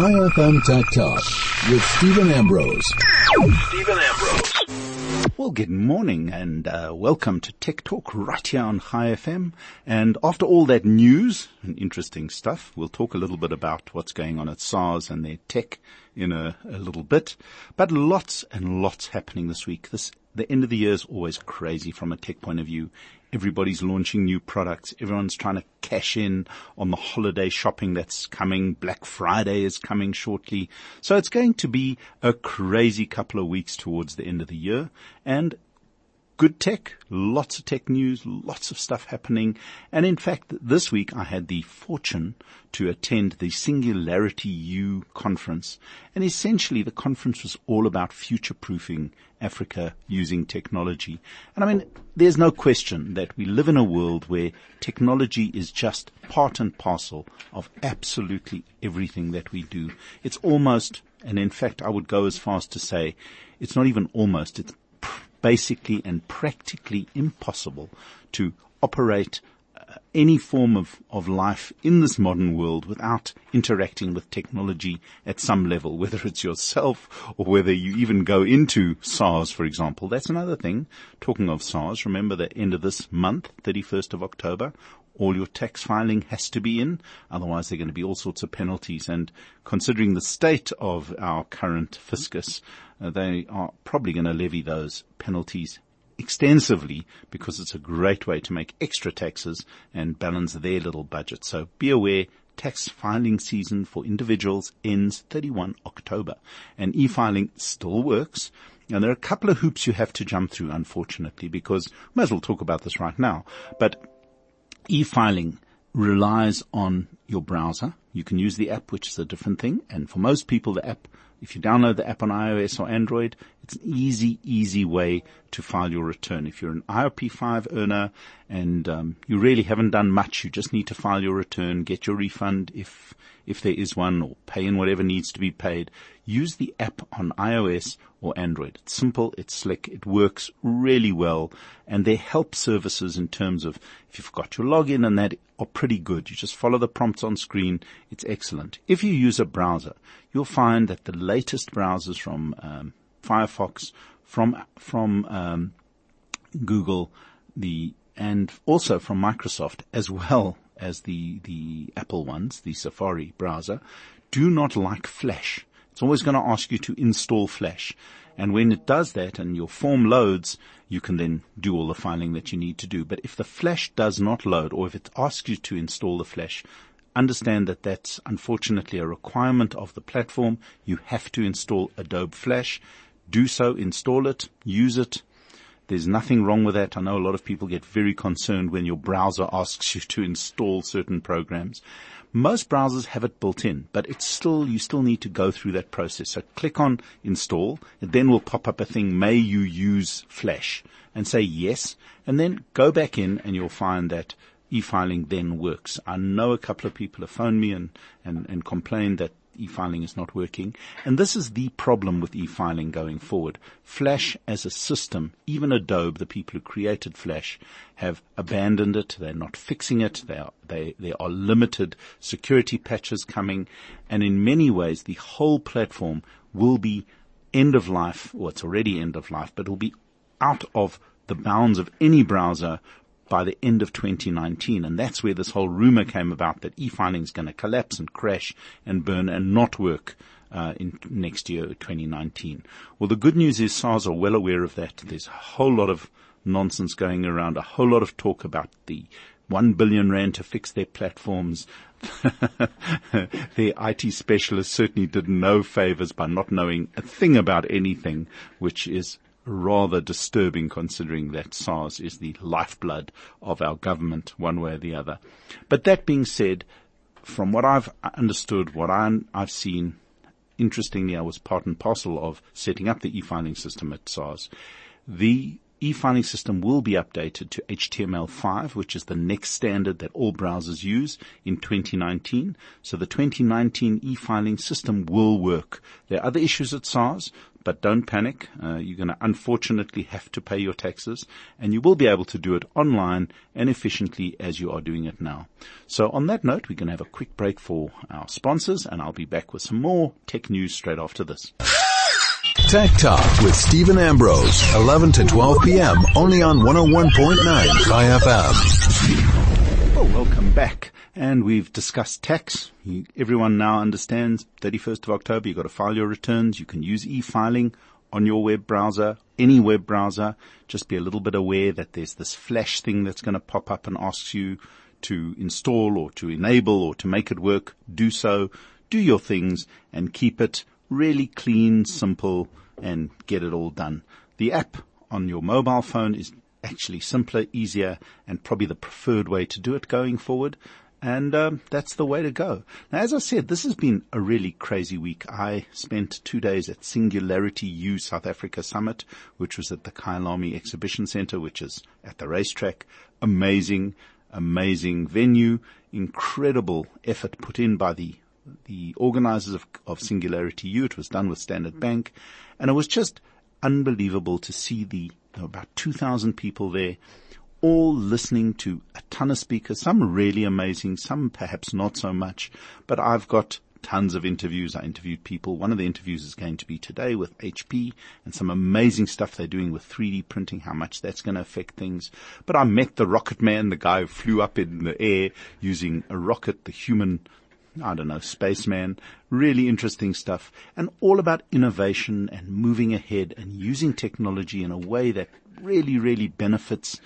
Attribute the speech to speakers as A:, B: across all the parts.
A: Chai FM Tech Talk with Stephen Ambrose.
B: Stephen Ambrose. Well, good morning and uh, welcome to Tech Talk right here on Chai FM. And after all that news and interesting stuff, we'll talk a little bit about what's going on at SARS and their tech in a, a little bit. But lots and lots happening this week. This the end of the year is always crazy from a tech point of view. Everybody's launching new products. Everyone's trying to cash in on the holiday shopping that's coming. Black Friday is coming shortly. So it's going to be a crazy couple of weeks towards the end of the year. And good tech, lots of tech news, lots of stuff happening. And in fact, this week I had the fortune to attend the Singularity U conference. And essentially the conference was all about future proofing Africa using technology. And I mean, there's no question that we live in a world where technology is just part and parcel of absolutely everything that we do. It's almost, and in fact I would go as far as to say, it's not even almost, it's basically and practically impossible to operate uh, any form of, of life in this modern world without interacting with technology at some level, whether it's yourself or whether you even go into SARS, for example. That's another thing. Talking of SARS, remember the end of this month, 31st of October, all your tax filing has to be in. Otherwise there are going to be all sorts of penalties. And considering the state of our current fiscus, uh, they are probably going to levy those penalties extensively because it's a great way to make extra taxes and balance their little budget. So be aware tax filing season for individuals ends 31 October and e-filing still works. And there are a couple of hoops you have to jump through, unfortunately, because we might as well talk about this right now. But e-filing relies on your browser. You can use the app, which is a different thing. And for most people, the app, if you download the app on iOS or Android, it's an easy, easy way to file your return. If you're an IRP5 earner and um, you really haven't done much, you just need to file your return, get your refund if if there is one, or pay in whatever needs to be paid. Use the app on iOS or Android. It's simple, it's slick, it works really well, and their help services in terms of if you've got your login and that are pretty good. You just follow the prompts on screen. It's excellent. If you use a browser, you'll find that the latest browsers from um, Firefox, from from um, Google, the and also from Microsoft, as well as the the Apple ones, the Safari browser, do not like Flash. It's always going to ask you to install Flash. And when it does that and your form loads, you can then do all the filing that you need to do. But if the Flash does not load or if it asks you to install the Flash, understand that that's unfortunately a requirement of the platform. You have to install Adobe Flash. Do so, install it, use it, there's nothing wrong with that. I know a lot of people get very concerned when your browser asks you to install certain programs. Most browsers have it built in, but it's still, you still need to go through that process. So click on install. It then will pop up a thing, may you use Flash? And say yes. And then go back in and you'll find that e-filing then works. I know a couple of people have phoned me and, and, and complained that e-filing is not working. And this is the problem with e-filing going forward. Flash as a system, even Adobe, the people who created Flash, have abandoned it. They're not fixing it. They are, they, there are limited security patches coming. And in many ways, the whole platform will be end of life, or it's already end of life, but it will be out of the bounds of any browser by the end of 2019. And that's where this whole rumor came about that e-filing is going to collapse and crash and burn and not work. Uh, in next year, 2019. Well, the good news is SARS are well aware of that. There's a whole lot of nonsense going around, a whole lot of talk about the one billion rand to fix their platforms. their IT specialists certainly did no favors by not knowing a thing about anything, which is rather disturbing considering that SARS is the lifeblood of our government one way or the other. But that being said, from what I've understood, what i have seen, interestingly, I was part and parcel of setting up the e-filing system at SARS. The e-filing system will be updated to HTML5, which is the next standard that all browsers use in 2019. So the 2019 e-filing system will work. There are other issues at SARS, but don't panic. Uh, you're going to unfortunately have to pay your taxes and you will be able to do it online and efficiently as you are doing it now. So on that note, we're going to have a quick break for our sponsors and I'll be back with some more tech news straight after this.
A: Tech Talk with Stephen Ambrose, 11 to 12 p.m. only on 101.9 FM.
B: Well, welcome back. And we've discussed tax. You, everyone now understands 31st of October, you've got to file your returns. You can use e-filing on your web browser, any web browser. Just be a little bit aware that there's this flash thing that's going to pop up and asks you to install or to enable or to make it work. Do so. Do your things and keep it really clean, simple and get it all done. The app on your mobile phone is actually simpler, easier, and probably the preferred way to do it going forward. And um, that's the way to go. Now, as I said, this has been a really crazy week. I spent two days at Singularity U South Africa Summit, which was at the Kyalami Exhibition Center, which is at the racetrack. Amazing, amazing venue. Incredible effort put in by the the organizers of, of Singularity U. It was done with Standard Bank, and it was just unbelievable to see the there were about 2,000 people there, all listening to a ton of speakers, some really amazing, some perhaps not so much, but I've got tons of interviews. I interviewed people. One of the interviews is going to be today with HP and some amazing stuff they're doing with 3D printing, how much that's going to affect things. But I met the rocket man, the guy who flew up in the air using a rocket, the human I don't know, spaceman, really interesting stuff and all about innovation and moving ahead and using technology in a way that really, really benefits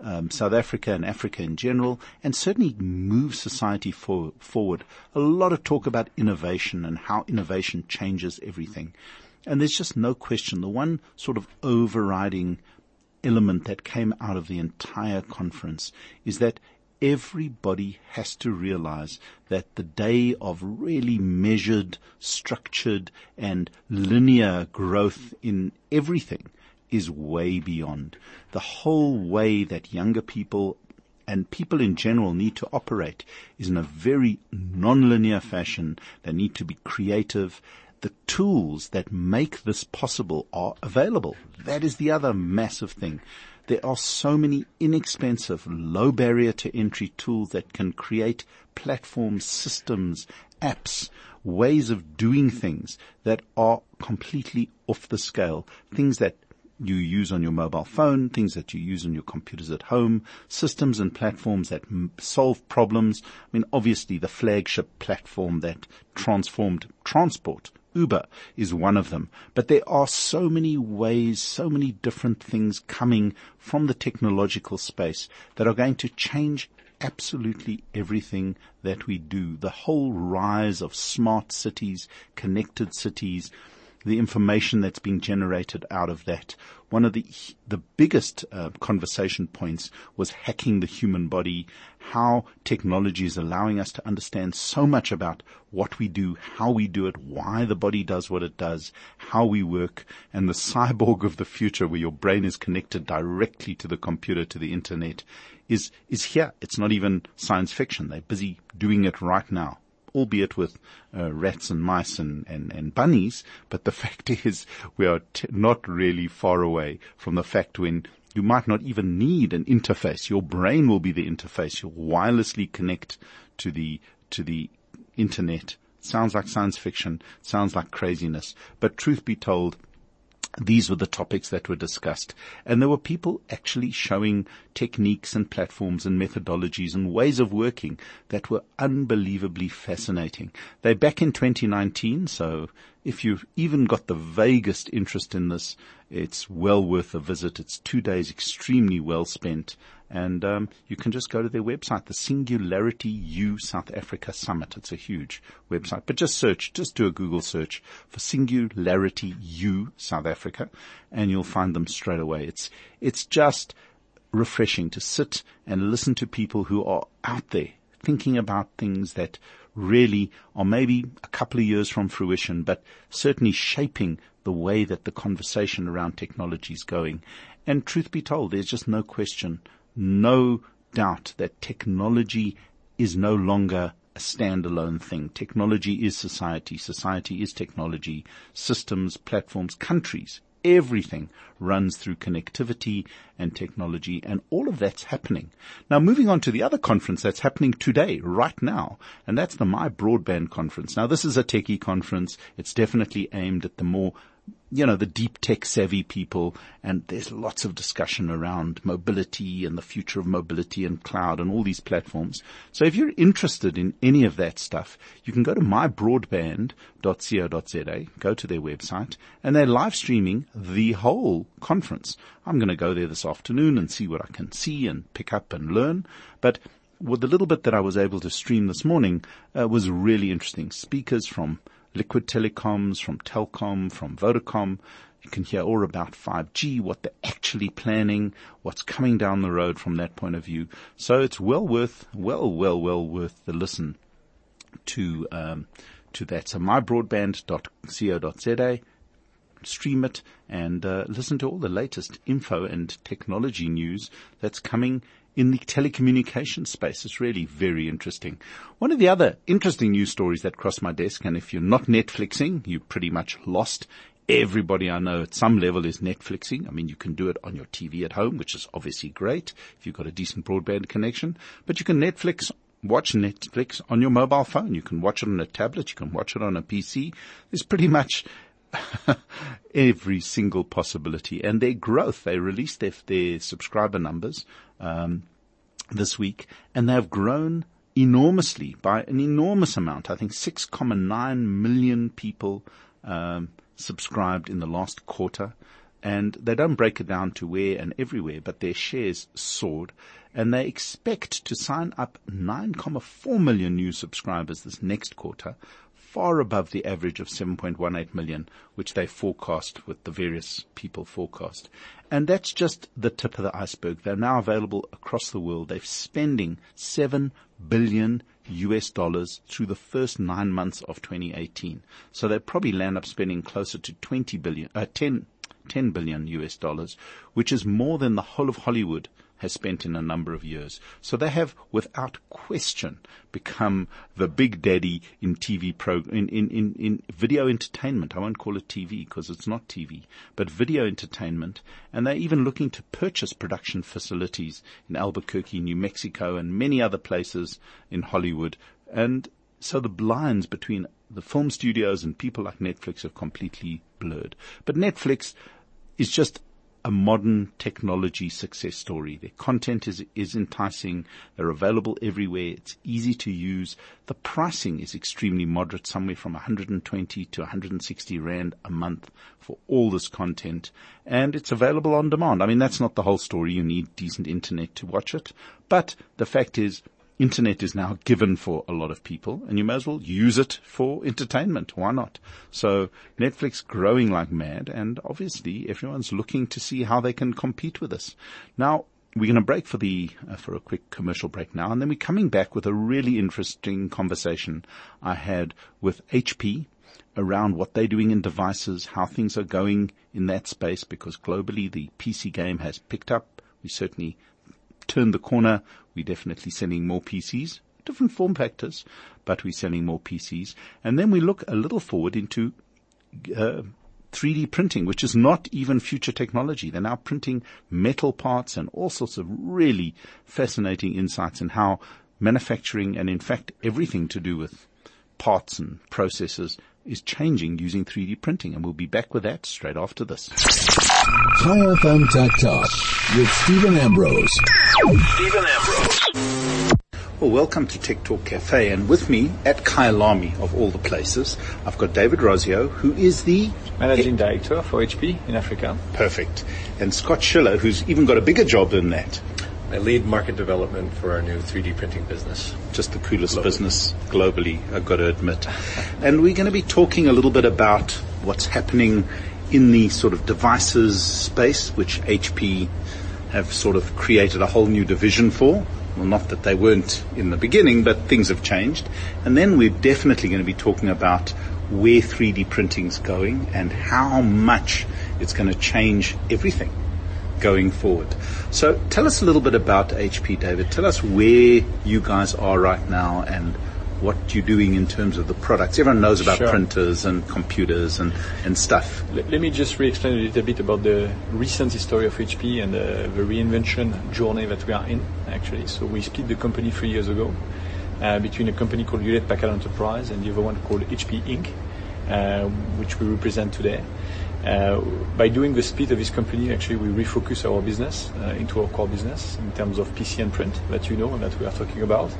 B: um, South Africa and Africa in general, and certainly moves society for, forward. A lot of talk about innovation and how innovation changes everything. And there's just no question. The one sort of overriding element that came out of the entire conference is that everybody has to realize that the day of really measured, structured and linear growth in everything is way beyond. The whole way that younger people and people in general need to operate is in a very non-linear fashion. They need to be creative. The tools that make this possible are available. That is the other massive thing. There are so many inexpensive, low barrier to entry tools that can create platforms, systems, apps, ways of doing things that are completely off the scale. Things that you use on your mobile phone, things that you use on your computers at home, systems and platforms that m- solve problems. I mean, obviously the flagship platform that transformed transport Uber is one of them. But there are so many ways, so many different things coming from the technological space that are going to change absolutely everything that we do. The whole rise of smart cities, connected cities, the information that's being generated out of that. One of the the biggest uh, conversation points was hacking the human body, how technology is allowing us to understand so much about what we do, how we do it, why the body does what it does, how we work, and the cyborg of the future where your brain is connected directly to the computer, to the internet, is, is here. It's not even science fiction. They're busy doing it right now albeit with uh, rats and mice and, and, and bunnies. But the fact is, we are t- not really far away from the fact when you might not even need an interface. Your brain will be the interface. You'll wirelessly connect to the to the internet. Sounds like science fiction. Sounds like craziness. But truth be told, these were the topics that were discussed. And there were people actually showing techniques and platforms and methodologies and ways of working that were unbelievably fascinating. They're back in 2019, so if you've even got the vaguest interest in this, it's well worth a visit. It's two days extremely well spent. And um, you can just go to their website, the Singularity U South Africa Summit. It's a huge website, but just search, just do a Google search for Singularity U South Africa, and you'll find them straight away. It's it's just refreshing to sit and listen to people who are out there thinking about things that really are maybe a couple of years from fruition, but certainly shaping the way that the conversation around technology is going. And truth be told, there's just no question no doubt that technology is no longer a standalone thing. Technology is society. Society is technology. Systems, platforms, countries everything runs through connectivity and technology and all of that's happening. Now moving on to the other conference that's happening today, right now, and that's the My Broadband conference. Now this is a techie conference. It's definitely aimed at the more you know, the deep tech savvy people and there's lots of discussion around mobility and the future of mobility and cloud and all these platforms. So if you're interested in any of that stuff, you can go to mybroadband.co.za, go to their website and they're live streaming the whole conference. I'm going to go there this afternoon and see what I can see and pick up and learn. But with the little bit that I was able to stream this morning uh, was really interesting. Speakers from Liquid Telecoms, from Telkom, from Vodacom. You can hear all about 5G, what they're actually planning, what's coming down the road from that point of view. So it's well worth, well, well, well worth the listen to, um, to that. So mybroadband.co.za, stream it and uh, listen to all the latest info and technology news that's coming in the telecommunication space. It's really very interesting. One of the other interesting news stories that crossed my desk, and if you're not Netflixing, you're pretty much lost. Everybody I know at some level is Netflixing. I mean, you can do it on your TV at home, which is obviously great if you've got a decent broadband connection, but you can Netflix watch Netflix on your mobile phone. You can watch it on a tablet. You can watch it on a PC. There's pretty much every single possibility and their growth. They released their, their subscriber numbers um, this week, and they have grown enormously by an enormous amount. I think 6.9 million people um, subscribed in the last quarter. And they don't break it down to where and everywhere, but their shares soared and they expect to sign up 9.4 million new subscribers this next quarter, far above the average of 7.18 million, which they forecast with the various people forecast. And that's just the tip of the iceberg. They're now available across the world. They're spending 7 billion US dollars through the first nine months of 2018. So they probably land up spending closer to 20 billion, uh, 10, 10 billion US dollars, which is more than the whole of Hollywood has spent in a number of years. So they have, without question, become the big daddy in TV pro, in, in, in, in video entertainment. I won't call it TV because it's not TV, but video entertainment. And they're even looking to purchase production facilities in Albuquerque, New Mexico and many other places in Hollywood. And so the lines between the film studios and people like Netflix have completely blurred. But Netflix is just a modern technology success story. Their content is, is enticing. They're available everywhere. It's easy to use. The pricing is extremely moderate, somewhere from 120 to 160 rand a month for all this content. And it's available on demand. I mean, that's not the whole story. You need decent internet to watch it. But the fact is, internet is now given for a lot of people and you may as well use it for entertainment. Why not? So Netflix growing like mad and obviously everyone's looking to see how they can compete with us. Now, we're going to break for the uh, for a quick commercial break now, and then we're coming back with a really interesting conversation I had with HP around what they're doing in devices, how things are going in that space, because globally the PC game has picked up. We certainly turned the corner. We're definitely selling more PCs, different form factors, but we're selling more PCs. And then we look a little forward into uh, 3D printing, which is not even future technology. They're now printing metal parts and all sorts of really fascinating insights in how manufacturing and in fact everything to do with parts and processes is changing using 3D printing. And we'll be back with that straight after this.
A: Chai FM Tech Talk with Stephen Ambrose.
B: Stephen Ambrose. Well, welcome to Tech Talk Cafe, and with me at Kyalami of all the places, I've got David Rosio, who is the
C: managing director for HP in Africa.
B: Perfect, and Scott Schiller, who's even got a bigger job than that.
D: I lead market development for our new 3D printing business.
B: Just the coolest globally. business globally, I've got to admit. and we're going to be talking a little bit about what's happening in the sort of devices space, which HP have sort of created a whole new division for. Well, not that they weren't in the beginning, but things have changed. And then we're definitely going to be talking about where 3D printing is going and how much it's going to change everything going forward. So tell us a little bit about HP, David. Tell us where you guys are right now and what you're doing in terms of the products? Everyone knows about
C: Sure.
B: printers and computers and, and stuff.
C: Let, let me just re-explain a little bit about the recent history of HP and uh, the reinvention journey that we are in, actually. So we split the company three years ago uh, between a company called Hewlett Packard Enterprise and the other one called HP Inc., uh, which we represent today. Uh, by doing the split of this company, actually, we refocus our business uh, into our core business in terms of PC and print that you know and that we are talking about.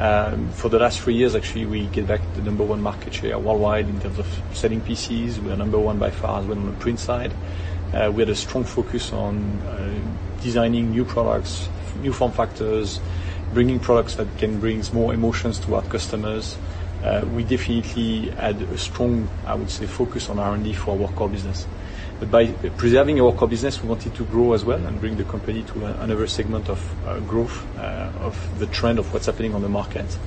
C: Um, for the last three years, actually, we get back the number one market share worldwide in terms of selling PCs. We are number one by far as well on the print side. Uh, we had a strong focus on uh, designing new products, new form factors, bringing products that can bring more emotions to our customers. Uh, we definitely had a strong, I would say, focus on R&D for our core business. But by preserving our core business, we wanted to grow as well and bring the company to another segment of uh, growth uh, of the trend of what's happening on the market.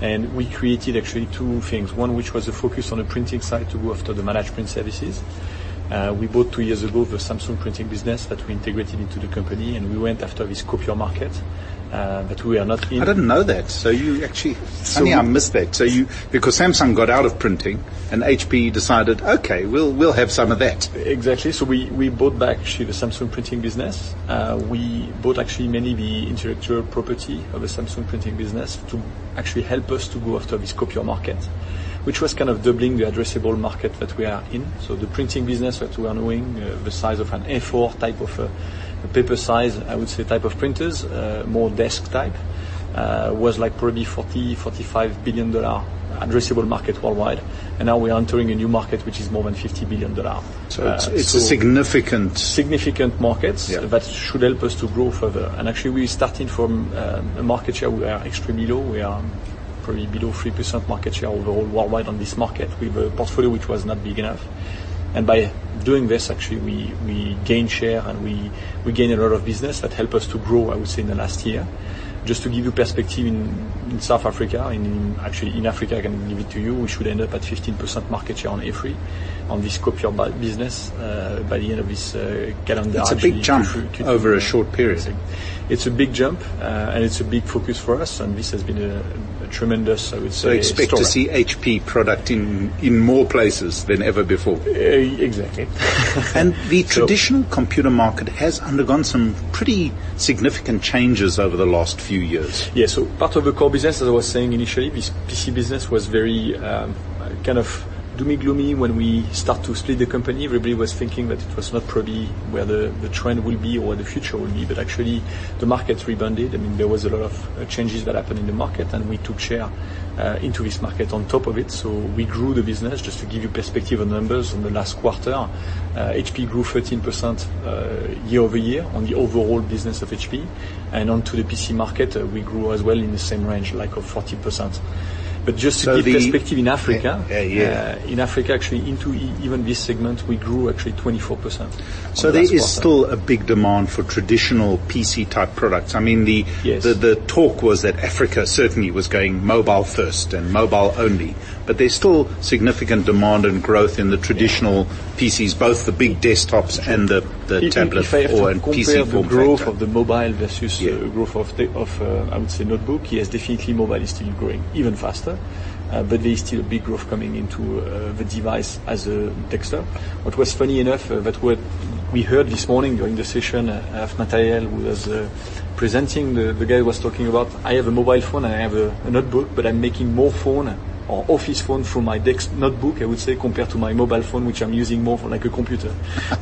C: And we created actually two things. One, which was a focus on the printing side to go after the managed print services. Uh, we bought two years ago the Samsung printing business that we integrated into the company, and we went after this copier market uh, that we are not in.
B: I didn't know that. So you actually, funny
C: we-
B: I missed that. So you, because Samsung got out of printing and HP decided, okay, we'll, we'll have some of that.
C: Exactly. So we, we bought back actually the Samsung printing business. Uh, we bought actually mainly the intellectual property of the Samsung printing business to actually help us to go after this copier market, which was kind of doubling the addressable market that we are in. So the printing business that we are doing, uh, the size of an A4 type of uh, paper size, I would say type of printers, uh, more desk type, uh, was like probably 40, 45 billion dollar addressable market worldwide. And now we are entering a new market which is more than 50 billion dollar.
B: So it's,
C: Uh,
B: it's a significant,
C: significant markets
B: Yeah.
C: that should help us to grow further. And actually, we're starting from a market share we are extremely low. We are probably below 3% market share overall worldwide on this market with a portfolio which was not big enough. And by doing this, actually, we, we gain share and we, we gain a lot of business that help us to grow, I would say, in the last year. Just to give you perspective, in, in South Africa, in, in actually in Africa, I can give it to you, we should end up at 15% market share on A3 on this copier bu- business uh, by the end of this uh, calendar.
B: it's a
C: actually,
B: big jump
C: Q3, Q2.
B: over a short period.
C: It's a big jump, uh, and it's a big focus for us, and this has been a, a tremendous, I would say.
B: So expect
C: story.
B: to see HP product in, in more places than ever before.
C: Uh, exactly.
B: And the traditional computer market has undergone some pretty significant changes over the last few years.
C: Yeah, so part of the core business, as I was saying initially, this PC business was very um, kind of doomy gloomy when we start to split the company. Everybody was thinking that it was not probably where the, the trend will be or where the future will be, but actually the market rebounded. I mean, there was a lot of uh, changes that happened in the market and we took share uh, into this market on top of it. So we grew the business. Just to give you perspective on numbers, on the last quarter, HP grew 13% uh, year over year on the overall business of HP. And onto the PC market, we grew as well in the same range, like of 40%. But just to
B: So
C: give
B: the-
C: perspective in Africa,
B: Yeah.
C: Uh, in Africa actually into e- even this segment, we grew actually 24%.
B: So
C: the
B: there
C: quarter.
B: still a big demand for traditional PC type products. I mean, the,
C: Yes.
B: the the talk was that Africa certainly was going mobile first and mobile only, but there's still significant demand and growth in the traditional PCs, both the big desktops and the, the
C: If-
B: tablet
C: if I have
B: or
C: to compare
B: PC
C: the
B: form
C: growth
B: factor.
C: of the mobile versus
B: Yeah.
C: uh, growth of, the, of uh, I would say notebook, yes, definitely mobile is still growing even faster. Uh, but there is still a big growth coming into uh, the device as a desktop. What was funny enough uh, that what we heard this morning during the session uh, of who was uh, presenting, the, the guy was talking about, I have a mobile phone and I have a, a notebook, but I'm making more phone or office phone through my desk notebook, I would say, compared to my mobile phone, which I'm using more for like a computer.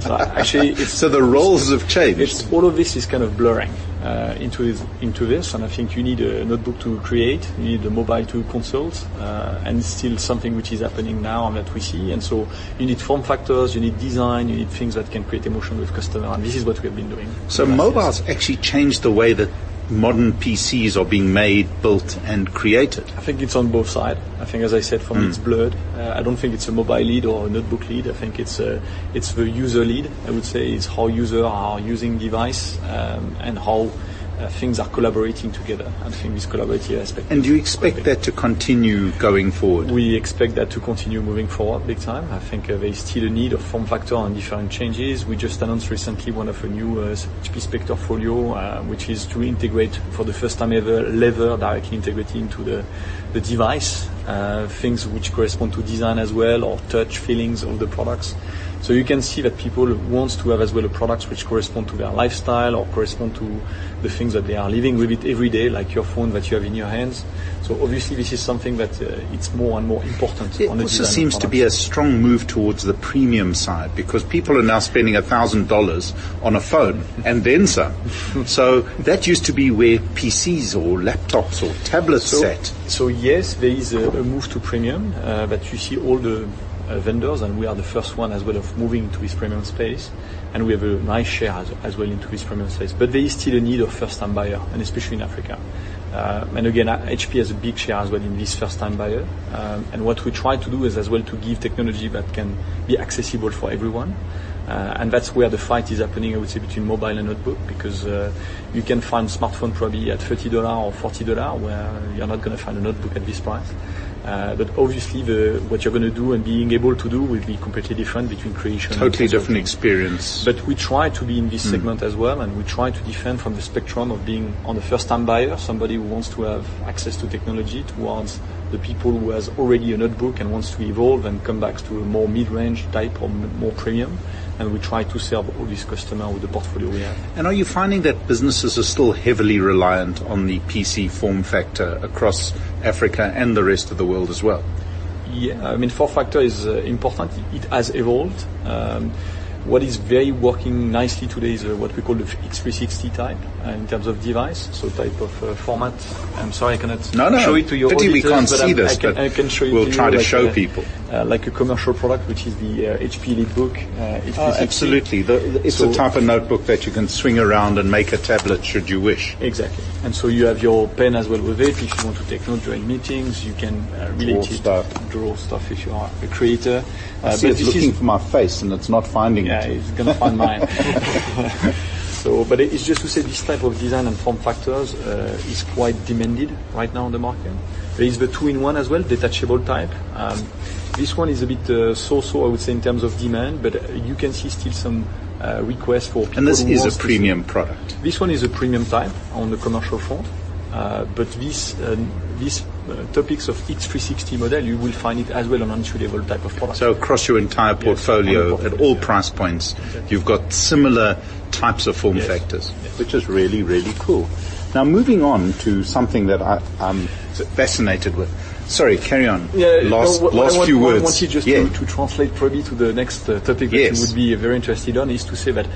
C: So actually, it's
B: so the roles have changed.
C: it's all of this is kind of blurring uh, into this, into this, and I think you need a notebook to create, you need a mobile to consult, uh, and it's still something which is happening now and that we see. And so you need form factors, you need design, you need things that can create emotion with customer, and this is what we have been doing.
B: So
C: for the last
B: mobiles
C: years.
B: actually changed the way that modern PCs are being made, built, and created.
C: I think it's on both sides. I think, as I said, for me, it's blurred. Uh, I don't think it's a mobile lead or a notebook lead. I think it's a, it's the user lead. I would say it's how users are using device um, and how uh, things are collaborating together. I think this collaborative aspect.
B: And do you expect that to continue going forward?
C: We expect that to continue moving forward big time. I think uh, there is still a need of form factor and different changes. We just announced recently one of a new uh, HP Spectre Folio, uh, which is to integrate for the first time ever leather directly integrated into the, the device, uh, things which correspond to design as well or touch feelings of the products. So you can see that people want to have as well a products which correspond to their lifestyle or correspond to the things that they are living with it every day, like your phone that you have in your hands. So obviously this is something that uh, it's more and more important.
B: It
C: on the
B: also seems to be a strong move towards the premium side because people are now spending a thousand dollars on a phone and then some. so that used to be where PCs or laptops or tablets
C: So,
B: sat.
C: so yes, there is a, a move to premium, uh, but you see all the vendors, and we are the first one as well of moving to this premium space, and we have a nice share as, well into this premium space. But there is still a need of first-time buyer, and especially in Africa. Uh, and again, uh, HP has a big share as well in this first-time buyer. Um, and what we try to do is as well to give technology that can be accessible for everyone. Uh, and that's where the fight is happening, I would say, between mobile and notebook, because uh, you can find smartphone probably at $30 or $40, where you're not going to find a notebook at this price. Uh, but obviously, the, what you're going to do and being able to do will be completely different between creation and
B: Totally different experience.
C: But we try to be in this segment as well, and we try to defend from the spectrum of being on the first-time buyer, somebody who wants to have access to technology, towards the people who has already a notebook and wants to evolve and come back to a more mid-range type or m- more premium. And we try to serve all these customers with the portfolio we have.
B: And are you finding that businesses are still heavily reliant on the PC form factor across Africa and the rest of the world as well?
C: Yeah, I mean, form factor is uh, important. It has evolved. Um, what is very working nicely today is uh, what we call the X360 type uh, in terms of device, so type of uh, format. I'm sorry, I cannot
B: No, no.
C: show it to your
B: Pity we can't see
C: I'm-
B: this,
C: I can,
B: but
C: I can show it
B: we'll
C: to
B: try
C: you
B: to
C: like
B: show
C: a-
B: people.
C: Uh, like a commercial product, which is the uh, HP EliteBook. Uh, X360.
B: Oh, absolutely. The, the- it's
C: So-
B: the type of notebook that you can swing around and make a tablet should you wish.
C: Exactly. And so you have your pen as well with it. If you want to take notes during meetings, you can uh, relate
B: Draw
C: it,
B: stuff.
C: draw stuff if you are a creator.
B: I
C: Uh,
B: see
C: but
B: it's looking
C: is
B: for my face and it's not finding
C: Yeah,
B: it.
C: it's gonna find mine. so, but it's just to say this type of design and form factors uh, is quite demanded right now on the market. There is the two-in-one as well, detachable type. Um, this one is a bit uh, so-so, I would say, in terms of demand, but uh, you can see still some uh, requests for people.
B: And this
C: who
B: is
C: wants
B: a
C: to
B: premium product.
C: this one is a premium type on the commercial front, uh, but this um, these uh, topics of X360 model, you will find it as well on entry-level type of product.
B: So across your entire portfolio,
C: on the
B: at all
C: yeah.
B: price points, you've got similar types of form
C: Yes.
B: factors, which is really, really cool. Now moving on to something that I, I'm fascinated with. Sorry, carry on. last
C: no,
B: last
C: I want,
B: few
C: what I
B: words.
C: wanted just
B: yeah.
C: to, to translate probably to the next uh, topic that
B: Yes.
C: you would be uh, very interested on is to say that uh,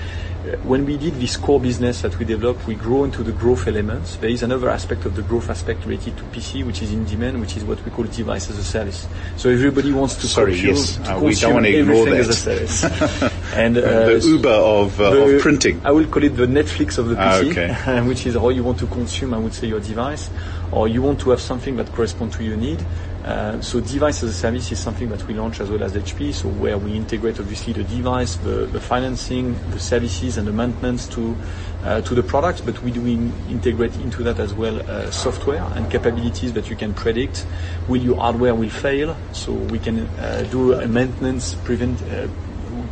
C: when we did this core business that we developed, we grow into the growth elements. There is another aspect of the growth aspect related to PC, which is in demand, which is what we call device as a service. So everybody wants to
B: Sorry,
C: consume,
B: yes,
C: to
B: uh, we don't wanna ignore
C: everything
B: that.
C: as a service. and uh,
B: the Uber of, uh,
C: the-
B: of printing.
C: I will call it the Netflix of the
B: Ah,
C: PC,
B: okay.
C: which is how you want to consume, I would say, your device, or you want to have something that corresponds to your need. Uh, so device as a service is something that we launch as well as HP, so where we integrate obviously the device, the, financing, the services and the maintenance to uh, to the product, but we do in, integrate into that as well uh, software and capabilities that you can predict. Will your hardware will fail? So we can do a maintenance prevent.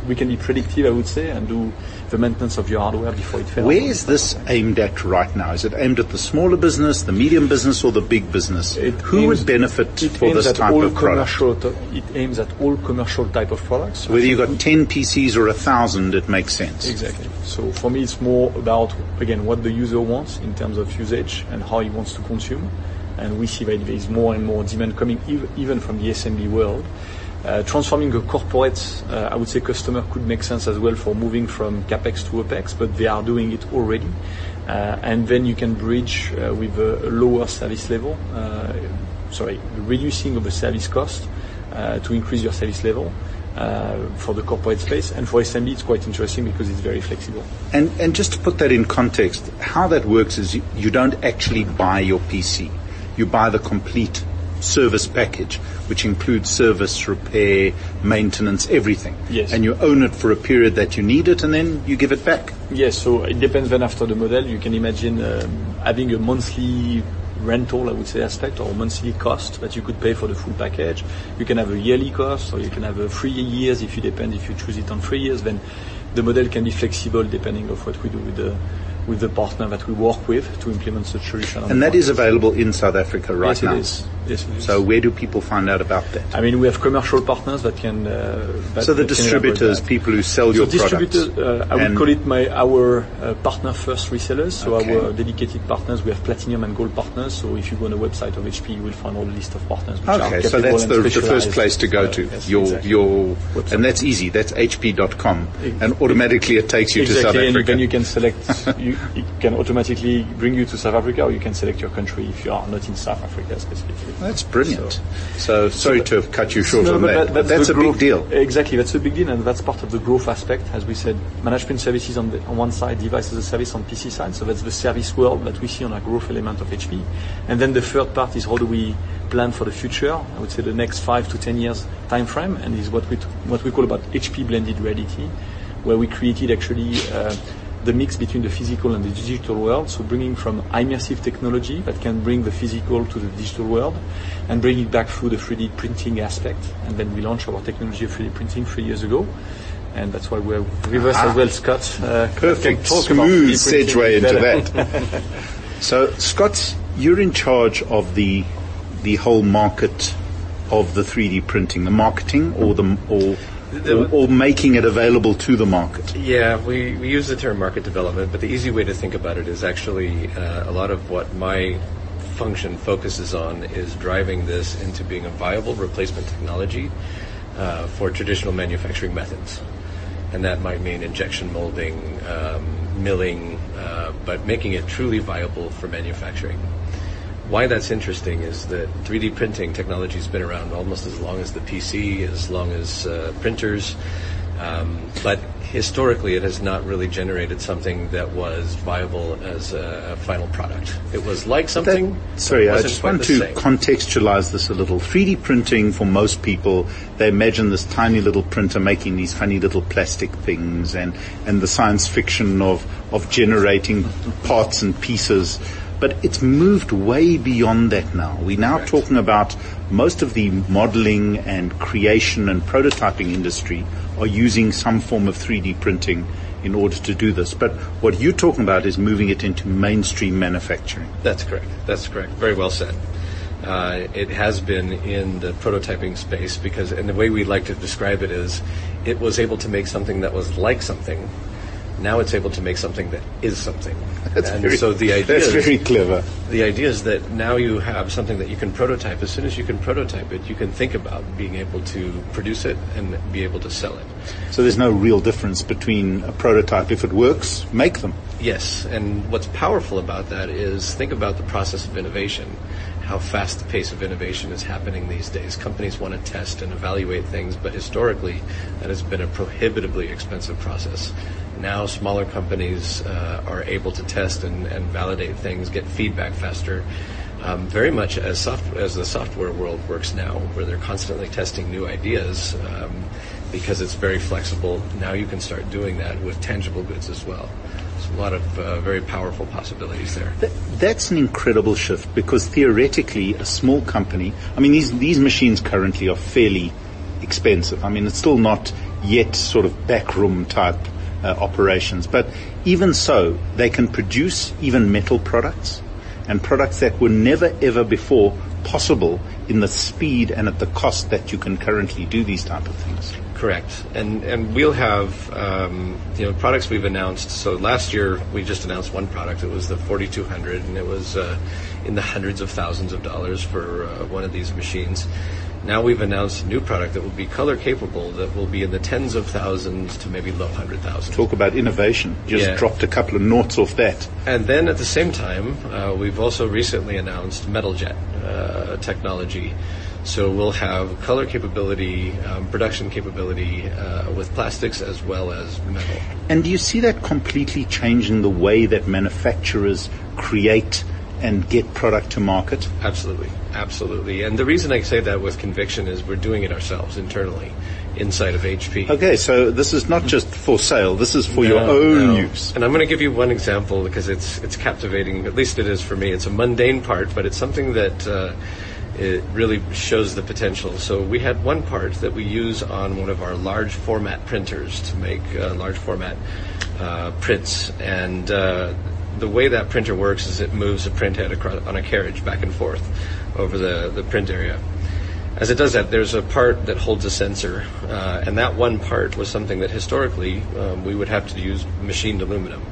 C: We can be predictive, I would say, and do the maintenance of your hardware before it fails.
B: Where is this aimed at right now? Is it aimed at the smaller business, the medium business, or the big business?
C: It
B: Who
C: aims-
B: would benefit
C: it
B: for
C: aims
B: this type
C: all
B: of product?
C: it aims at all commercial type of products.
B: Whether you've got 10 PCs or a thousand, it makes sense.
C: Exactly. So for me, it's more about again what the user wants in terms of usage and how he wants to consume. And we see that there is more and more demand coming ev- even from the SMB world. Uh, transforming a corporate, uh, I would say customer could make sense as well for moving from capex to opex, but they are doing it already. Uh, and then you can bridge with a, lower service level, sorry, reducing of the service cost to increase your service level for the corporate space. And for SMB, it's quite interesting because it's very flexible.
B: And, just to put that in context, how that works is you don't actually buy your PC. You buy the complete service package, which includes service, repair, maintenance, everything.
C: Yes.
B: And you own it for a period that you need it, and then you give it back.
C: Yes, so it depends then after the model. You can imagine um, having a monthly rental, I would say, aspect or monthly cost that you could pay for the full package. You can have a yearly cost, or you can have a three years if you depend if you choose it on three years. Then the model can be flexible depending of what we do with the with the partner that we work with to implement such solution.
B: And that is available in South Africa right
C: yes,
B: now.
C: It is. Yes, it is.
B: So where do people find out about that?
C: I mean, we have commercial partners that can. Uh, that
B: So the distributors, people who sell
C: So
B: your products.
C: distributors, uh, I would call it my our uh, partner first resellers. So
B: Okay.
C: our dedicated partners, we have platinum and gold partners. So if you go on the website of HP, you will find all the list of partners. Which are
B: Okay, so that's the, the first place to go to.
C: yes,
B: your
C: exactly.
B: your
C: Website.
B: and that's easy. That's hp.com, and automatically it takes you to South
C: Exactly, and then you can select. you, it can automatically bring you to South Africa, or you can select your country if you are not in South Africa specifically.
B: That's brilliant. So, sorry to have cut you short
C: No,
B: on
C: but
B: that, but that's
C: the
B: a big deal.
C: Exactly, that's a big deal, and that's part of the growth aspect. As we said, management services on, the, on one side, device as a service on PC side. So that's the service world that we see on our growth element of HP. And then the third part is how do we plan for the future? I would say the next five to ten years time frame, and is what we t- what we call about HP blended reality, where we created actually. Uh, the mix between the physical and the digital world, so bringing from immersive technology that can bring the physical to the digital world and bring it back through the 3D printing aspect. And then we launched our technology of 3D printing three years ago. And that's why we're reverse as well, Scott. Uh,
B: Perfect, smooth
C: 3D
B: segue into that. so, Scott, you're in charge of the the whole market of the 3D printing, the marketing, or the or or, making it available to the market.
D: Yeah, we, we use the term market development, but the easy way to think about it is actually uh, a lot of what my function focuses on is driving this into being a viable replacement technology uh, for traditional manufacturing methods. And that might mean injection molding, um, milling, uh, but making it truly viable for manufacturing. Why that's interesting is that 3D printing technology has been around almost as long as the PC, as long as uh, printers, um, but historically it has not really generated something that was viable as a, a final product. It was like something.
B: That- sorry, I just want to
D: same.
B: contextualize this a little. 3D printing for most people, they imagine this tiny little printer making these funny little plastic things and, and the science fiction of, of generating parts and pieces. But it's moved way beyond that now. We're now
D: Correct.
B: talking about most of the modeling and creation and prototyping industry are using some form of 3D printing in order to do this. But what you're talking about is moving it into mainstream manufacturing.
D: That's correct. That's correct. Very well said. Uh, it has been in the prototyping space because, and the way we like to describe it is, it was able to make something that was like something. Now it's able to make something that is something.
B: That's
D: and
B: very,
D: so the idea
B: that's
D: is,
B: very clever.
D: the idea is that now you have something that you can prototype. As soon as you can prototype it, you can think about being able to produce it and be able to sell it.
B: So there's no real difference between a prototype. If it works, make them.
D: Yes, and what's powerful about that is think about the process of innovation, how fast the pace of innovation is happening these days. Companies want to test and evaluate things, but historically that has been a prohibitively expensive process. Now smaller companies uh, are able to test and, and validate things, get feedback faster. Um, very much as soft, as the software world works now, where they're constantly testing new ideas, um, because it's very flexible. Now you can start doing that with tangible goods as well. There's a lot of uh, very powerful possibilities there.
B: That, that's an incredible shift because theoretically, a small company, I mean, these, these machines currently are fairly expensive. I mean, it's still not yet sort of backroom type uh, operations, but even so, they can produce even metal products and products that were never ever before possible in the speed and at the cost that you can currently do these type of things.
D: Correct, and and we'll have um, you know products we've announced. So last year we just announced one product. It was the 4200, and it was uh, in the hundreds of thousands of dollars for uh, one of these machines. Now we've announced a new product that will be color capable, that will be in the tens of thousands to maybe low hundred thousand.
B: Talk about innovation. Just
D: Yeah.
B: dropped a couple of noughts off that.
D: And then at the same time, uh, we've also recently announced metal jet uh, technology. So we'll have color capability, um, production capability uh, with plastics as well as metal.
B: And do you see that completely changing the way that manufacturers create and get product to market?
D: Absolutely, absolutely. And the reason I say that with conviction is we're doing it ourselves internally inside of HP.
B: Okay, so this is not just for sale. This is for no, your own no. use.
D: And I'm going to give you one example because it's it's captivating. At least it is for me. It's a mundane part, but it's something that. Uh, it really shows the potential. So we had one part that we use on one of our large format printers to make uh, large format uh, prints, and uh, the way that printer works is it moves a printhead across on a carriage back and forth over the, the print area. As it does that, there's a part that holds a sensor, uh, and that one part was something that historically um, we would have to use machined aluminum.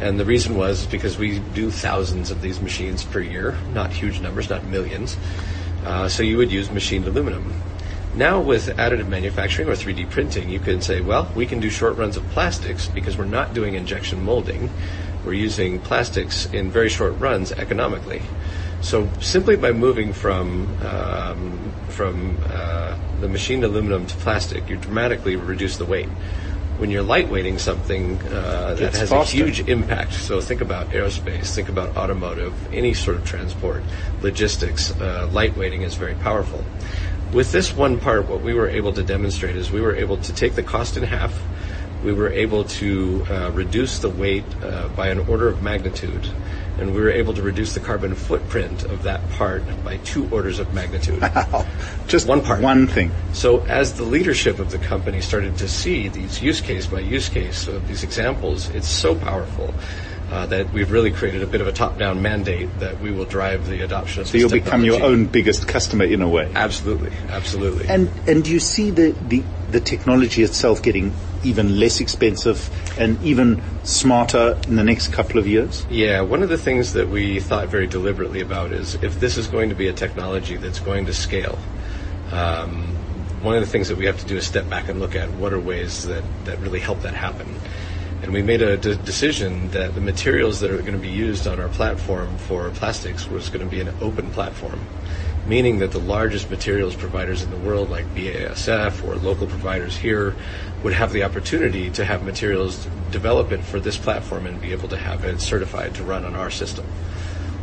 D: And the reason was because we do thousands of these machines per year, not huge numbers, not millions. Uh, so you would use machined aluminum. Now with additive manufacturing or 3D printing, you can say, well, we can do short runs of plastics because we're not doing injection molding. We're using plastics in very short runs economically. So simply by moving from um, from uh, the machined aluminum to plastic, you dramatically reduce the weight when you're lightweighting something uh, that has faster. a huge impact. So think about aerospace, think about automotive, any sort of transport, logistics. Uh, lightweighting is very powerful. With this one part, what we were able to demonstrate is we were able to take the cost in half. We were able to uh, reduce the weight uh, by an order of magnitude and we were able to reduce the carbon footprint of that part by two orders of magnitude.
B: Wow. Just one part. One thing.
D: So as the leadership of the company started to see these use case by use case of these examples, it's so powerful. Uh, that we've really created a bit of a top-down mandate that we will drive the adoption of.
B: So you'll technology. become your own biggest customer in a way.
D: Absolutely, absolutely.
B: And and do you see the, the the technology itself getting even less expensive and even smarter in the next couple of years?
D: Yeah, one of the things that we thought very deliberately about is if this is going to be a technology that's going to scale. Um, one of the things that we have to do is step back and look at what are ways that, that really help that happen. And we made a de- decision that the materials that are going to be used on our platform for plastics was going to be an open platform, meaning that the largest materials providers in the world, like BASF or local providers here, would have the opportunity to have materials develop it for this platform and be able to have it certified to run on our system.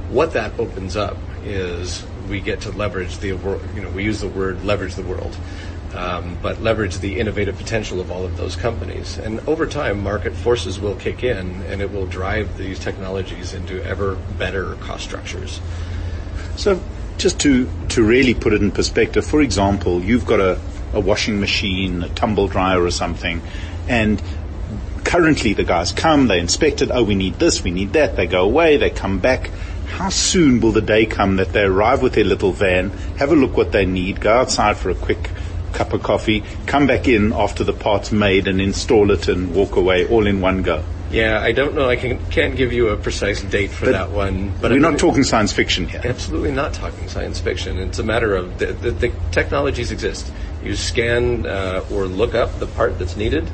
D: What that opens up is we get to leverage the, world. you know, we use the word leverage the world um, but leverage the innovative potential of all of those companies. And over time, market forces will kick in, and it will drive these technologies into ever better cost structures.
B: So, just to to really put it in perspective, for example, you've got a, a washing machine, a tumble dryer, or something, and currently the guys come, they inspect it. Oh, we need this, we need that. They go away, they come back how soon will the day come that they arrive with their little van, have a look what they need, go outside for a quick cup of coffee, come back in after the part's made and install it and walk away all in one go.
D: Yeah, I don't know. I can, can't give you a precise date for but that one.
B: But we're I mean, not talking science fiction here.
D: Absolutely not talking science fiction. It's a matter of the, the, the technologies exist. You scan uh, or look up the part that's needed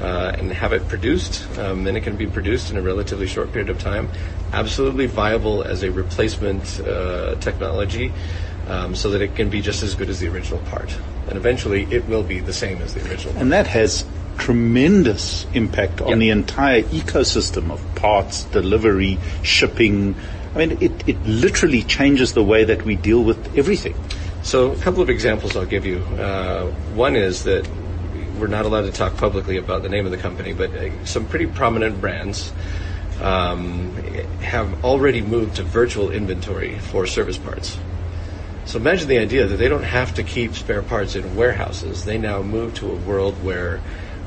D: uh, and have it produced. Um, then it can be produced in a relatively short period of time. Absolutely viable as a replacement uh, technology um, so that it can be just as good as the original part. And eventually it will be the same as the original
B: And that has tremendous impact on yep. the entire ecosystem of parts, delivery, shipping. I mean, it, it literally changes the way that we deal with everything.
D: So a couple of examples I'll give you. Uh, one is that we're not allowed to talk publicly about the name of the company, but uh, some pretty prominent brands um, have already moved to virtual inventory for service parts. So imagine the idea that they don't have to keep spare parts in warehouses. They now move to a world where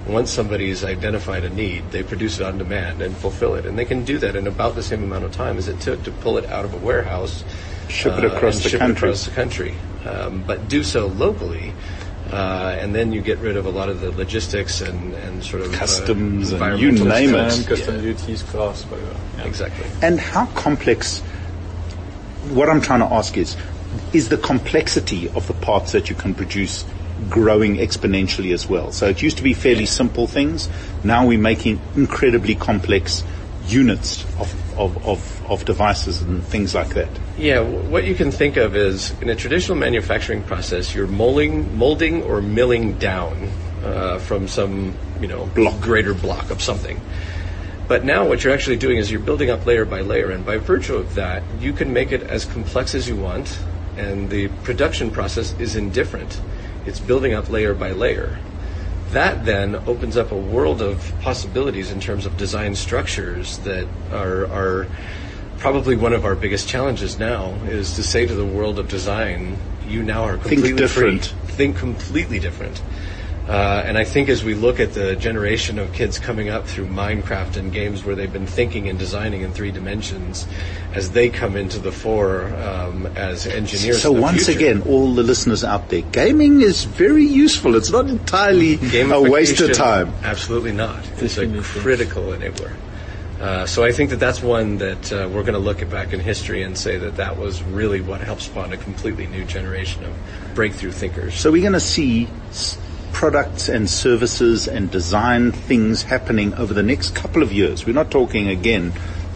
D: once somebody's identified a need, they produce it on demand and fulfill it. And they can do that in about the same amount of time as it took to pull it out of a warehouse.
B: Ship it across uh, the
D: ship
B: country.
D: It across the country. Um, but do so locally. Uh, and then you get rid of a lot of the logistics and, and sort of
B: uh, customs uh, and you name it.
C: Custom yeah. duties, costs,
D: Yeah. Exactly.
B: And how complex? What I'm trying to ask is, is the complexity of the parts that you can produce growing exponentially as well. So it used to be fairly simple things. Now we're making incredibly complex units of, of, of, of, devices and things like that.
D: Yeah, what you can think of is in a traditional manufacturing process, you're molding, molding or milling down uh, from some, you know, block. greater block of something. But now what you're actually doing is you're building up layer by layer, and by virtue of that, you can make it as complex as you want, and the production process is indifferent. It's building up layer by layer. That then opens up a world of possibilities in terms of design structures that are, are probably one of our biggest challenges now is to say to the world of design, you now are completely
B: Think different.
D: free. Think completely different. Uh, and I think as we look at the generation of kids coming up through Minecraft and games where they've been thinking and designing in three dimensions, as they come into the fore um, as engineers.
B: So once
D: future,
B: again, all the listeners out there, gaming is very useful. It's not entirely a waste of time.
D: Absolutely not. It's a critical enabler. Uh, so I think that that's one that uh, we're going to look at back in history and say that that was really what helped spawn a completely new generation of breakthrough thinkers.
B: So we're going to see s- products and services and design things happening over the next couple of years. We're not talking again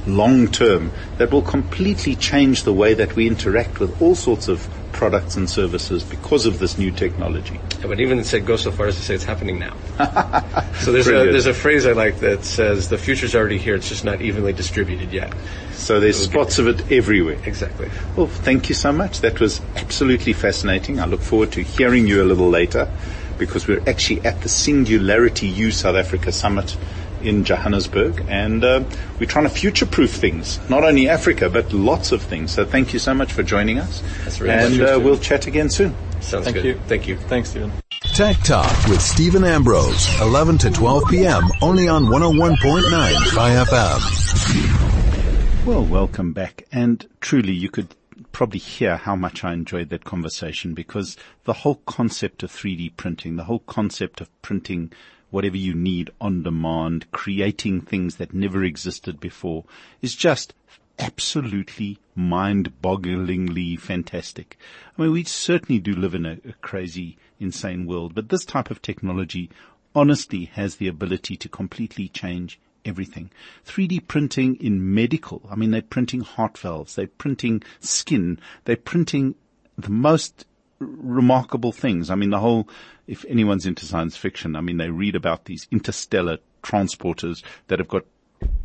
B: long term that will completely change the way that we interact with all sorts of products and services because of this new technology.
D: I would even say go so far as to say it's happening now. so there's a, there's a phrase I like that says the future's already here. It's just not evenly distributed yet.
B: So there's spots of it everywhere.
D: Exactly.
B: Well, thank you so much. That was absolutely fascinating. I look forward to hearing you a little later because we're actually at the Singularity U South Africa Summit in Johannesburg and uh, we're trying to future-proof things, not only Africa, but lots of things. So thank you so much for joining us.
D: That's really
B: and uh, we'll chat again soon.
D: Sounds
C: Thank
D: good.
C: you.
D: Thank you.
C: Thanks, Stephen.
A: Tech Talk with Stephen Ambrose, 11 to 12 p.m. only on 101.9 Chai FM.
B: Well, welcome back. And truly, you could probably hear how much I enjoyed that conversation because the whole concept of 3D printing, the whole concept of printing whatever you need on demand, creating things that never existed before is just absolutely mind-bogglingly fantastic. I mean, we certainly do live in a, a crazy, insane world, but this type of technology honestly has the ability to completely change everything. 3D printing in medical, I mean, they're printing heart valves, they're printing skin, they're printing the most remarkable things. I mean, the whole, if anyone's into science fiction, I mean, they read about these interstellar transporters that have got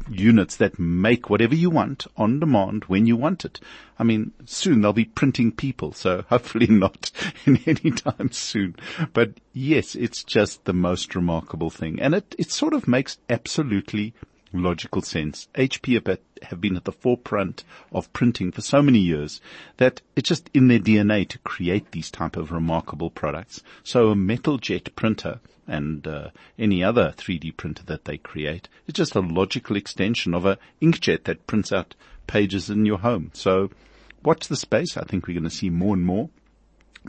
B: units that make whatever you want on demand when you want it. I mean, soon they'll be printing people, so hopefully not in any time soon. But yes, it's just the most remarkable thing. And it, it sort of makes absolutely logical sense. HP have, been at the forefront of printing for so many years that it's just in their DNA to create these type of remarkable products. So a metal jet printer and uh, any other 3D printer that they create is just a logical extension of a inkjet that prints out pages in your home. So watch the space. I think we're going to see more and more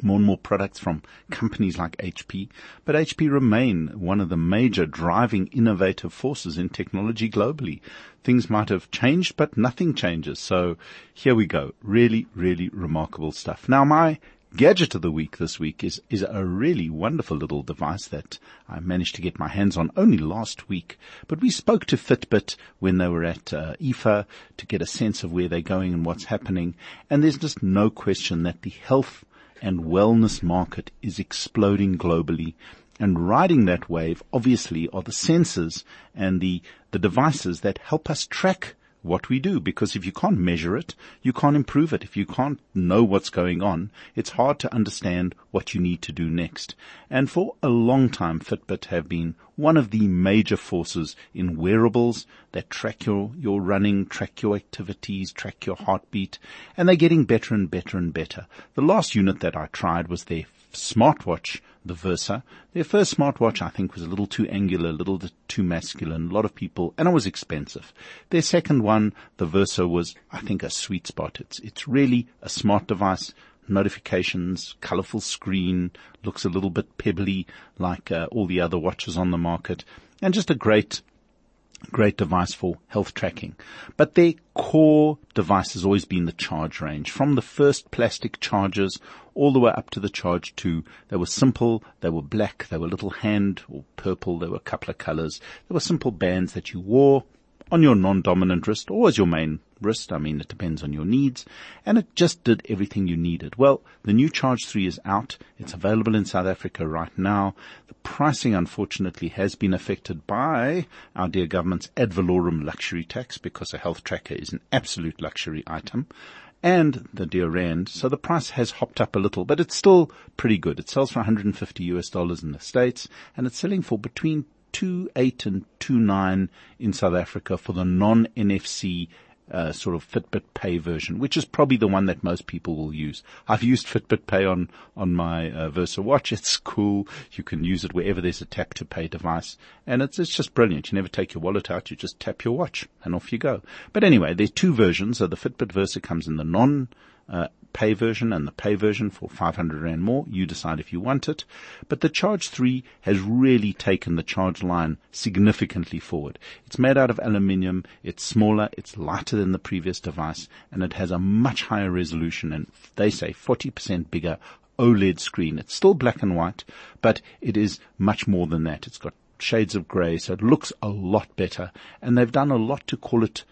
B: more and more products from companies like HP, but HP remain one of the major driving innovative forces in technology globally. Things might have changed, but nothing changes. So here we go. Really, really remarkable stuff. Now my gadget of the week this week is, is a really wonderful little device that I managed to get my hands on only last week. But we spoke to Fitbit when they were at uh, IFA to get a sense of where they're going and what's happening. And there's just no question that the health and wellness market is exploding globally. And riding that wave, obviously, are the sensors and the, the devices that help us track what we do. Because if you can't measure it, you can't improve it. If you can't know what's going on, it's hard to understand what you need to do next. And for a long time, Fitbit have been one of the major forces in wearables that track your, your running, track your activities, track your heartbeat, and they're getting better and better and better. The last unit that I tried was their smartwatch, the Versa. Their first smartwatch, I think, was a little too angular, a little too masculine. A lot of people, and it was expensive. Their second one, the Versa, was, I think, a sweet spot. It's, it's really a smart device. Notifications, colorful screen, looks a little bit pebbly like uh, all the other watches on the market, and just a great great device for health tracking. But their core device has always been the charge range. From the first plastic chargers all the way up to the charge 2, they were simple, they were black, they were little hand or purple, there were a couple of colors. They were simple bands that you wore on your non-dominant wrist or as your main wrist. I mean, it depends on your needs. And it just did everything you needed. Well, the new Charge 3 is out. It's available in South Africa right now. The pricing, unfortunately, has been affected by our dear government's ad valorem luxury tax because a health tracker is an absolute luxury item and the dear rand. So the price has hopped up a little, but it's still pretty good. It sells for 150 US dollars in the States and it's selling for between two eight and two nine in South Africa for the non-NFC uh, sort of Fitbit Pay version, which is probably the one that most people will use. I've used Fitbit Pay on on my uh, Versa watch. It's cool. You can use it wherever there's a tap to pay device, and it's it's just brilliant. You never take your wallet out. You just tap your watch, and off you go. But anyway, there's two versions. So the Fitbit Versa comes in the non uh, pay version and the pay version for 500 Rand more. You decide if you want it. But the Charge 3 has really taken the Charge line significantly forward. It's made out of aluminium, it's smaller, it's lighter than the previous device, and it has a much higher resolution and they say 40% bigger OLED screen. It's still black and white, but it is much more than that. It's got shades of grey, so it looks a lot better. And they've done a lot to call it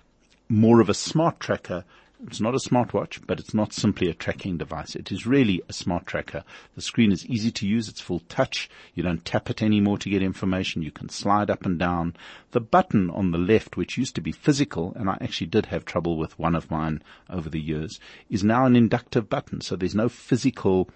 B: more of a smart tracker it's not a smartwatch, but it's not simply a tracking device. It is really a smart tracker. The screen is easy to use. It's full touch. You don't tap it anymore to get information. You can slide up and down. The button on the left, which used to be physical, and I actually did have trouble with one of mine over the years, is now an inductive button. So there's no physical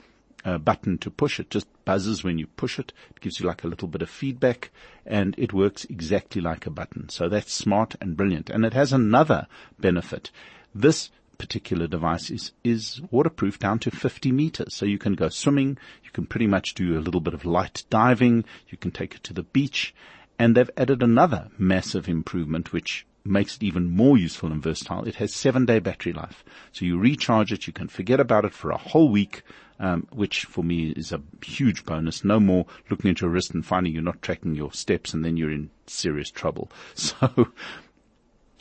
B: uh, button to push. It just buzzes when you push it. It gives you like a little bit of feedback and it works exactly like a button. So that's smart and brilliant. And it has another benefit. This particular device is, is waterproof down to 50 meters. So you can go swimming, you can pretty much do a little bit of light diving, you can take it to the beach, and they've added another massive improvement which makes it even more useful and versatile. It has seven day battery life. So you recharge it, you can forget about it for a whole week, um, which for me is a huge bonus. No more looking at your wrist and finding you're not tracking your steps and then you're in serious trouble. So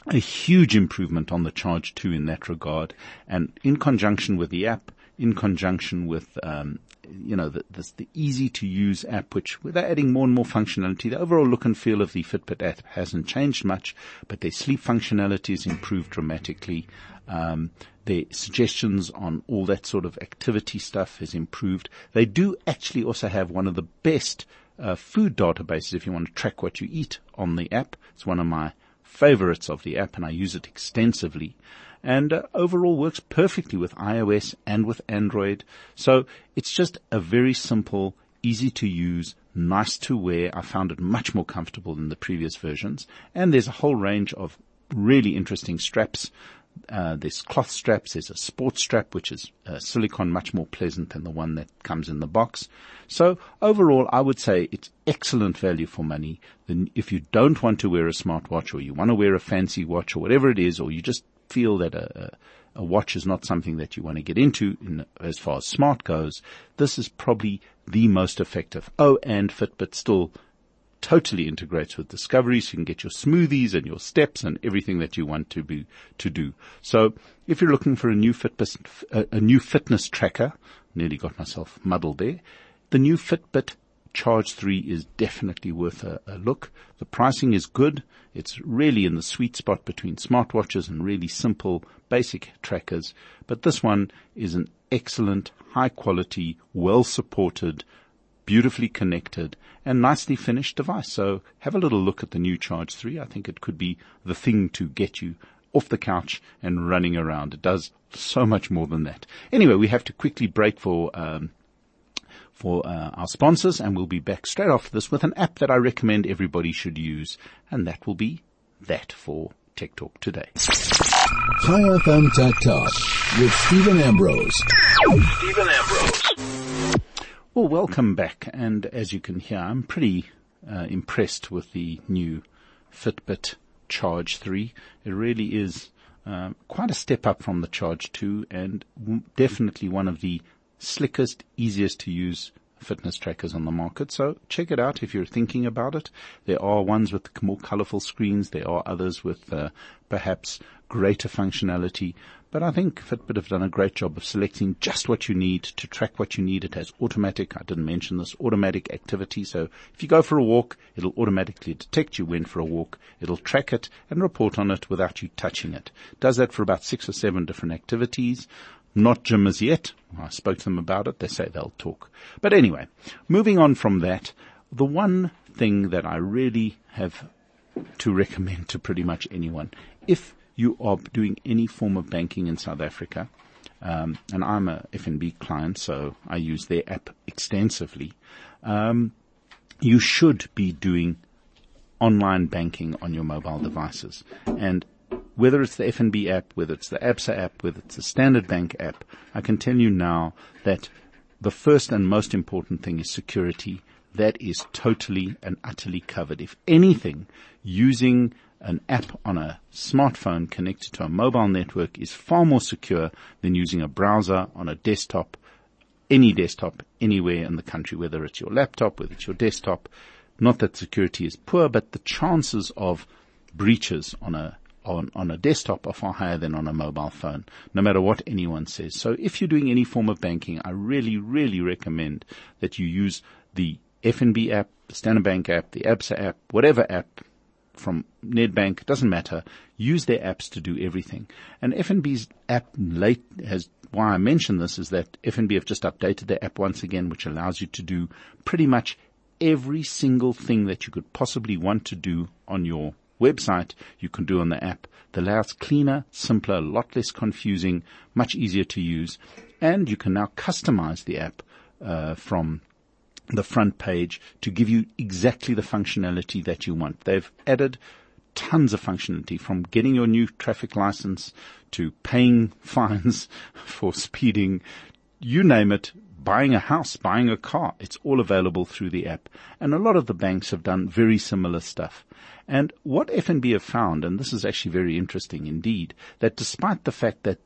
B: a huge improvement on the Charge 2 in that regard. And in conjunction with the app, in conjunction with, um, you know, the, the, the, easy to use app, which they're adding more and more functionality. The overall look and feel of the Fitbit app hasn't changed much, but their sleep functionality has improved dramatically. Um, their suggestions on all that sort of activity stuff has improved. They do actually also have one of the best uh, food databases if you want to track what you eat on the app. It's one of my favorites of the app and I use it extensively and uh, overall works perfectly with iOS and with Android. So it's just a very simple, easy to use, nice to wear. I found it much more comfortable than the previous versions and there's a whole range of really interesting straps uh, there's cloth straps. There's a sports strap, which is uh, silicone, much more pleasant than the one that comes in the box. So overall, I would say it's excellent value for money. Then if you don't want to wear a smartwatch or you want to wear a fancy watch or whatever it is, or you just feel that a, a watch is not something that you want to get into in, as far as smart goes, this is probably the most effective. Oh, and Fitbit still totally integrates with Discovery. So you can get your smoothies and your steps and everything that you want to be, to do. So if you're looking for a new fitness, a new fitness tracker, nearly got myself muddled there, the new Fitbit Charge 3 is definitely worth a, a, look. The pricing is good. It's really in the sweet spot between smartwatches and really simple basic trackers. But this one is an excellent, high quality, well supported beautifully connected and nicely finished device. So have a little look at the new Charge 3. I think it could be the thing to get you off the couch and running around. It does so much more than that. Anyway, we have to quickly break for, um, for uh, our sponsors and we'll be back straight after this with an app that I recommend everybody should use and that will be that for Tech Talk today.
A: Chai FM Tech Talk with Stephen Ambrose.
B: Stephen Ambrose. Well, welcome back. And as you can hear, I'm pretty uh, impressed with the new Fitbit Charge 3. It really is uh, quite a step up from the Charge 2 and w- definitely one of the slickest, easiest to use fitness trackers on the market. So check it out if you're thinking about it. There are ones with more colorful screens. There are others with uh, perhaps greater functionality. But I think Fitbit have done a great job of selecting just what you need to track what you need. It has automatic, I didn't mention this, automatic activity. So if you go for a walk, it'll automatically detect you went for a walk. It'll track it and report on it without you touching it. Does that for about six or seven different activities. Not gym as yet. I spoke to them about it. They say they'll talk. But anyway, moving on from that, the one thing that I really have to recommend to pretty much anyone, if you are doing any form of banking in South Africa, um, and I'm a FNB client, so I use their app extensively. Um, you should be doing online banking on your mobile devices, and whether it's the FNB app, whether it's the ABSA app, whether it's the Standard Bank app, I can tell you now that the first and most important thing is security. That is totally and utterly covered. If anything, using an app on a smartphone connected to a mobile network is far more secure than using a browser on a desktop, any desktop, anywhere in the country, whether it's your laptop, whether it's your desktop. Not that security is poor, but the chances of breaches on a on, on a desktop are far higher than on a mobile phone, no matter what anyone says. So if you're doing any form of banking, I really, really recommend that you use the FNB app, the Standard Bank app, the ABSA app, whatever app from Nedbank, doesn't matter. Use their apps to do everything. And FNB's app late has, why I mention this is that FNB have just updated their app once again, which allows you to do pretty much every single thing that you could possibly want to do on your website you can do on the app. The layout's cleaner, simpler, a lot less confusing, much easier to use. And you can now customize the app uh, from the front page to give you exactly the functionality that you want. They've added tons of functionality from getting your new traffic license to paying fines for speeding, you name it, buying a house, buying a car. It's all available through the app. And a lot of the banks have done very similar stuff. And what FNB have found, and this is actually very interesting indeed, that despite the fact that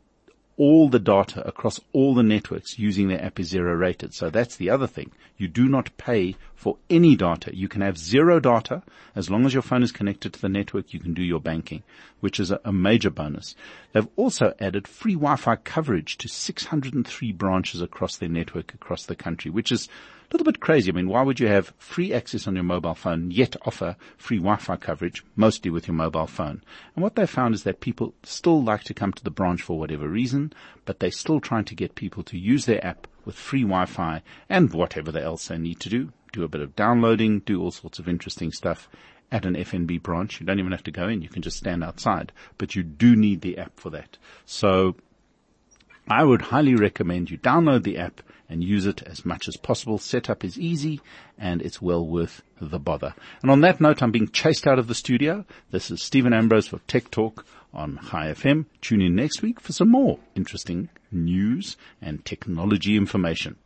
B: all the data across all the networks using their app is zero rated. So that's the other thing. You do not pay for any data. You can have zero data. As long as your phone is connected to the network, you can do your banking, which is a, a major bonus. They've also added free Wi-Fi coverage to 603 branches across their network across the country, which is a little bit crazy. I mean, why would you have free access on your mobile phone yet offer free Wi-Fi coverage, mostly with your mobile phone? And what they found is that people still like to come to the branch for whatever reason, but they're still trying to get people to use their app with free Wi-Fi and whatever else they need to do. Do a bit of downloading, do all sorts of interesting stuff at an FNB branch. You don't even have to go in. You can just stand outside, but you do need the app for that. So I would highly recommend you download the app and use it as much as possible. Setup is easy and it's well worth the bother. And on that note, I'm being chased out of the studio. This is Stephen Ambrose for Tech Talk on Chai FM. Tune in next week for some more interesting news and technology information.